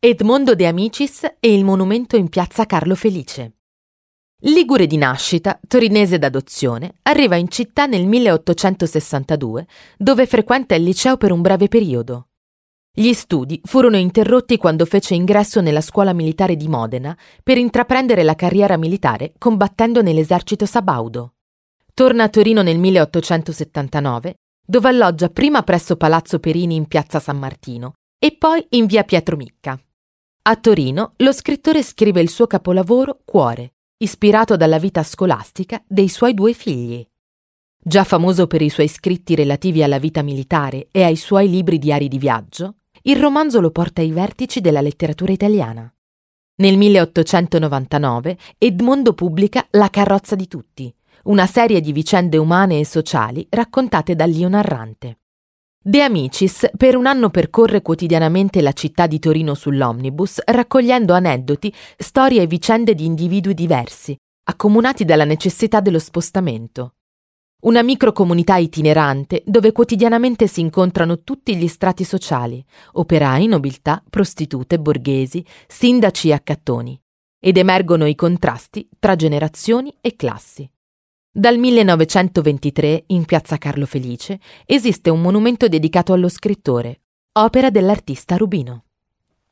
Edmondo De Amicis e il monumento in piazza Carlo Felice. Ligure di nascita, torinese d'adozione, arriva in città nel 1862, dove frequenta il liceo per un breve periodo. Gli studi furono interrotti quando fece ingresso nella scuola militare di Modena per intraprendere la carriera militare combattendo nell'esercito sabaudo. Torna a Torino nel 1879, dove alloggia prima presso Palazzo Perini in piazza San Martino e poi in via Pietro Micca. A Torino lo scrittore scrive il suo capolavoro Cuore, ispirato dalla vita scolastica dei suoi due figli. Già famoso per i suoi scritti relativi alla vita militare e ai suoi libri diari di viaggio, il romanzo lo porta ai vertici della letteratura italiana. Nel 1899 Edmondo pubblica La carrozza di tutti, una serie di vicende umane e sociali raccontate dal Lio narrante. De Amicis per un anno percorre quotidianamente la città di Torino sull'omnibus, raccogliendo aneddoti, storie e vicende di individui diversi, accomunati dalla necessità dello spostamento. Una microcomunità itinerante dove quotidianamente si incontrano tutti gli strati sociali, operai, nobiltà, prostitute, borghesi, sindaci e accattoni, ed emergono i contrasti tra generazioni e classi. Dal 1923, in piazza Carlo Felice, esiste un monumento dedicato allo scrittore, opera dell'artista Rubino.